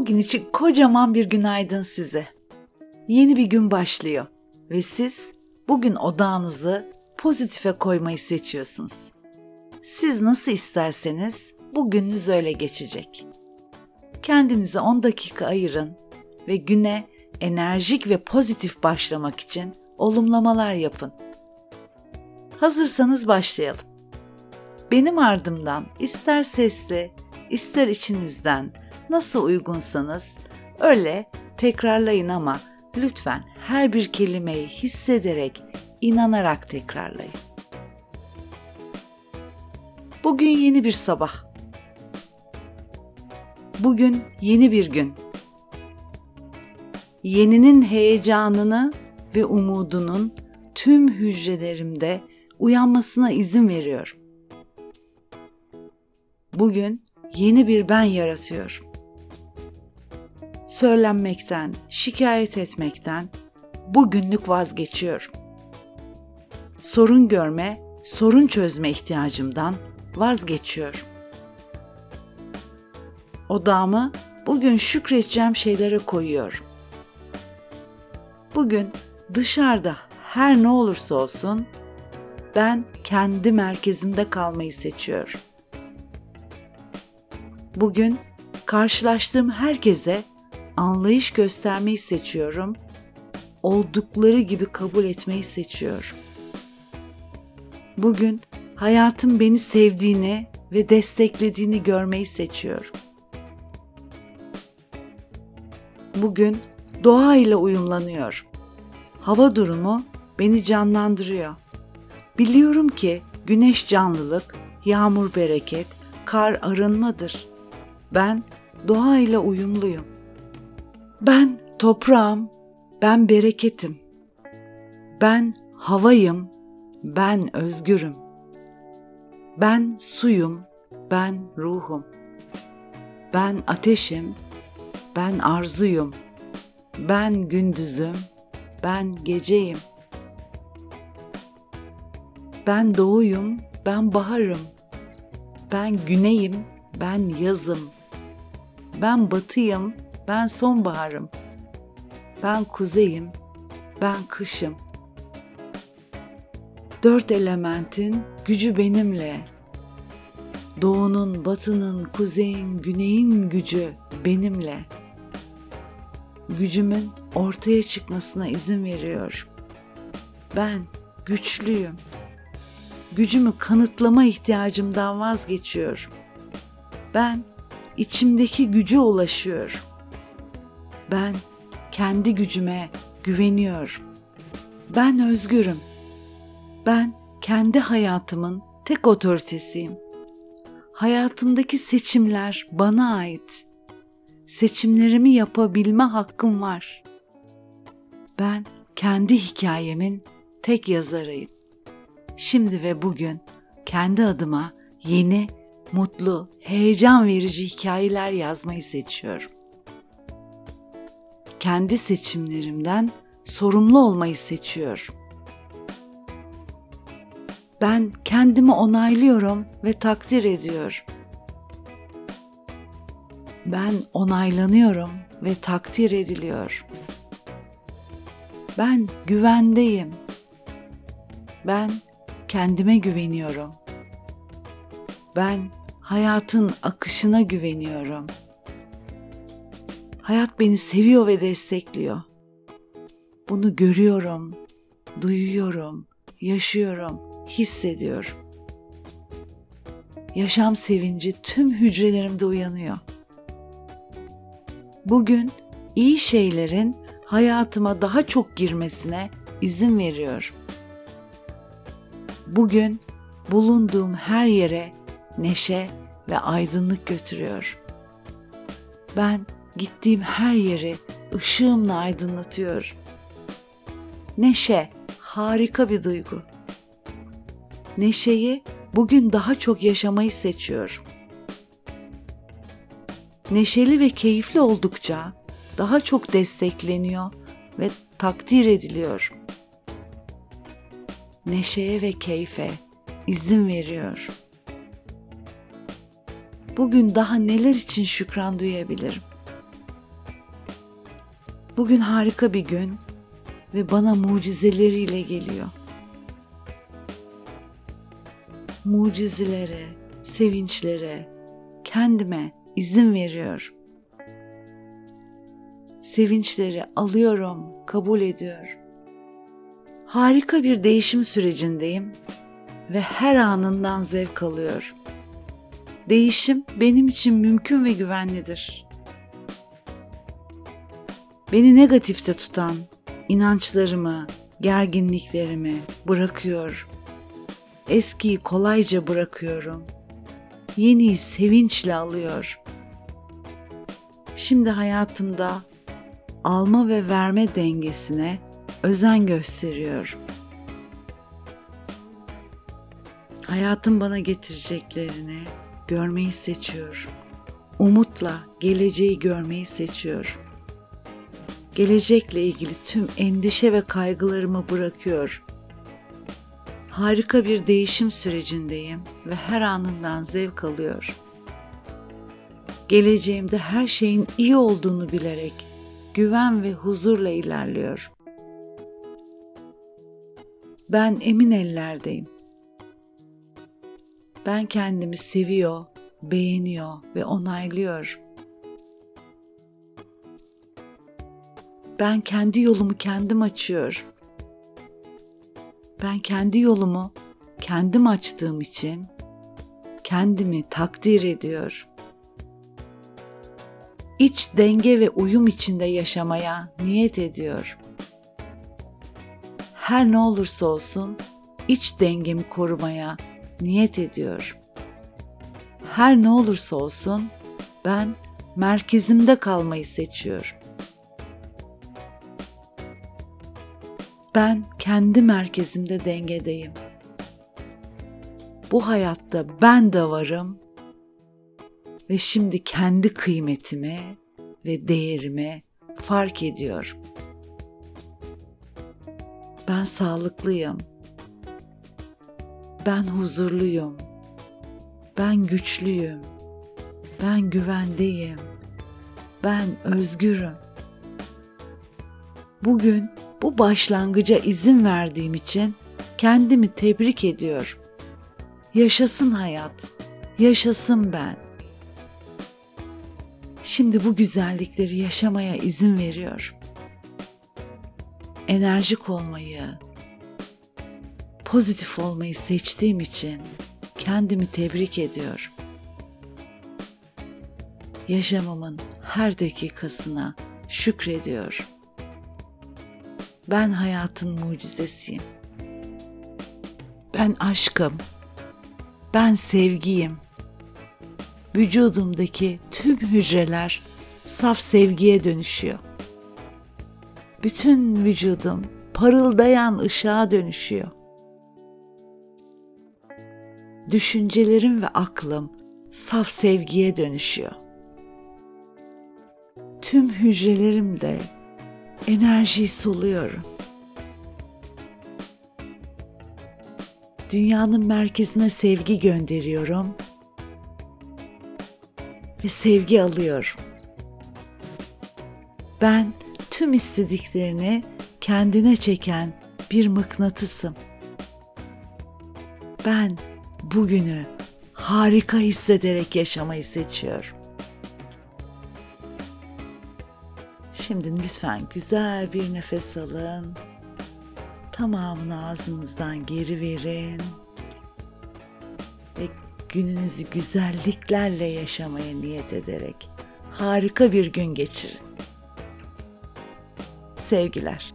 Bugün için kocaman bir günaydın size. Yeni bir gün başlıyor ve siz bugün odağınızı pozitife koymayı seçiyorsunuz. Siz nasıl isterseniz bugününüz öyle geçecek. Kendinize 10 dakika ayırın ve güne enerjik ve pozitif başlamak için olumlamalar yapın. Hazırsanız başlayalım. Benim ardımdan ister sesli, ister içinizden nasıl uygunsanız öyle tekrarlayın ama lütfen her bir kelimeyi hissederek, inanarak tekrarlayın. Bugün yeni bir sabah. Bugün yeni bir gün. Yeninin heyecanını ve umudunun tüm hücrelerimde uyanmasına izin veriyorum. Bugün yeni bir ben yaratıyorum. Söylenmekten, şikayet etmekten bugünlük vazgeçiyorum. Sorun görme, sorun çözme ihtiyacımdan vazgeçiyorum. Odağımı bugün şükredeceğim şeylere koyuyorum. Bugün dışarıda her ne olursa olsun ben kendi merkezimde kalmayı seçiyorum. Bugün karşılaştığım herkese anlayış göstermeyi seçiyorum. Oldukları gibi kabul etmeyi seçiyorum. Bugün hayatım beni sevdiğini ve desteklediğini görmeyi seçiyorum. Bugün doğa ile uyumlanıyorum. Hava durumu beni canlandırıyor. Biliyorum ki güneş canlılık, yağmur bereket, kar arınmadır. Ben doğa ile uyumluyum. Ben toprağım, ben bereketim. Ben havayım, ben özgürüm. Ben suyum, ben ruhum. Ben ateşim, ben arzuyum. Ben gündüzüm, ben geceyim. Ben doğuyum, ben baharım. Ben güneyim, ben yazım. Ben batıyım, ben sonbaharım. Ben kuzeyim, ben kışım. Dört elementin gücü benimle. Doğunun, batının, kuzeyin, güneyin gücü benimle. Gücümün ortaya çıkmasına izin veriyor. Ben güçlüyüm. Gücümü kanıtlama ihtiyacımdan vazgeçiyorum. Ben içimdeki gücü ulaşıyorum. Ben kendi gücüme güveniyorum. Ben özgürüm. Ben kendi hayatımın tek otoritesiyim. Hayatımdaki seçimler bana ait. Seçimlerimi yapabilme hakkım var. Ben kendi hikayemin tek yazarıyım. Şimdi ve bugün kendi adıma yeni, mutlu, heyecan verici hikayeler yazmayı seçiyorum. Kendi seçimlerimden sorumlu olmayı seçiyorum. Ben kendimi onaylıyorum ve takdir ediyorum. Ben onaylanıyorum ve takdir ediliyor. Ben güvendeyim. Ben kendime güveniyorum. Ben hayatın akışına güveniyorum. Hayat beni seviyor ve destekliyor. Bunu görüyorum, duyuyorum, yaşıyorum, hissediyorum. Yaşam sevinci tüm hücrelerimde uyanıyor. Bugün iyi şeylerin hayatıma daha çok girmesine izin veriyorum. Bugün bulunduğum her yere neşe ve aydınlık götürüyor. Ben gittiğim her yeri ışığımla aydınlatıyorum. Neşe harika bir duygu. Neşeyi bugün daha çok yaşamayı seçiyorum. Neşeli ve keyifli oldukça daha çok destekleniyor ve takdir ediliyor. Neşeye ve keyfe izin veriyor. Bugün daha neler için şükran duyabilirim? Bugün harika bir gün ve bana mucizeleriyle geliyor. Mucizelere, sevinçlere, kendime izin veriyorum. Sevinçleri alıyorum, kabul ediyorum. Harika bir değişim sürecindeyim ve her anından zevk alıyorum. Değişim benim için mümkün ve güvenlidir. Beni negatifte tutan inançlarımı, gerginliklerimi bırakıyor. Eskiyi kolayca bırakıyorum. Yeniyi sevinçle alıyor. Şimdi hayatımda alma ve verme dengesine özen gösteriyorum. Hayatın bana getireceklerini görmeyi seçiyorum. Umutla geleceği görmeyi seçiyorum. Gelecekle ilgili tüm endişe ve kaygılarımı bırakıyorum. Harika bir değişim sürecindeyim ve her anından zevk alıyorum. Geleceğimde her şeyin iyi olduğunu bilerek güven ve huzurla ilerliyorum. Ben emin ellerdeyim. Ben kendimi seviyor, beğeniyor ve onaylıyorum. Ben kendi yolumu kendim açıyorum. Ben kendi yolumu kendim açtığım için kendimi takdir ediyorum. İç denge ve uyum içinde yaşamaya niyet ediyorum. Her ne olursa olsun iç dengemi korumaya niyet ediyorum. Her ne olursa olsun ben merkezimde kalmayı seçiyorum. Ben kendi merkezimde dengedeyim. Bu hayatta ben de varım ve şimdi kendi kıymetimi ve değerimi fark ediyorum. Ben sağlıklıyım. Ben huzurluyum. Ben güçlüyüm. Ben güvendeyim. Ben özgürüm. Bugün bu başlangıca izin verdiğim için kendimi tebrik ediyorum. Yaşasın hayat. Yaşasın ben. Şimdi bu güzellikleri yaşamaya izin veriyorum. Enerjik olmayı, pozitif olmayı seçtiğim için kendimi tebrik ediyorum. Yaşamımın her dakikasına şükrediyorum. Ben hayatın mucizesiyim. Ben aşkım. Ben sevgiyim. Vücudumdaki tüm hücreler saf sevgiye dönüşüyor. Bütün vücudum parıldayan ışığa dönüşüyor. Düşüncelerim ve aklım saf sevgiye dönüşüyor. Tüm hücrelerimde enerjiyi soluyorum. Dünyanın merkezine sevgi gönderiyorum ve sevgi alıyorum. Ben tüm istediklerini kendine çeken bir mıknatısım. Ben bugünü harika hissederek yaşamayı seçiyorum. Şimdi lütfen güzel bir nefes alın. Tamamını ağzınızdan geri verin. Ve gününüzü güzelliklerle yaşamaya niyet ederek harika bir gün geçirin. Sevgiler.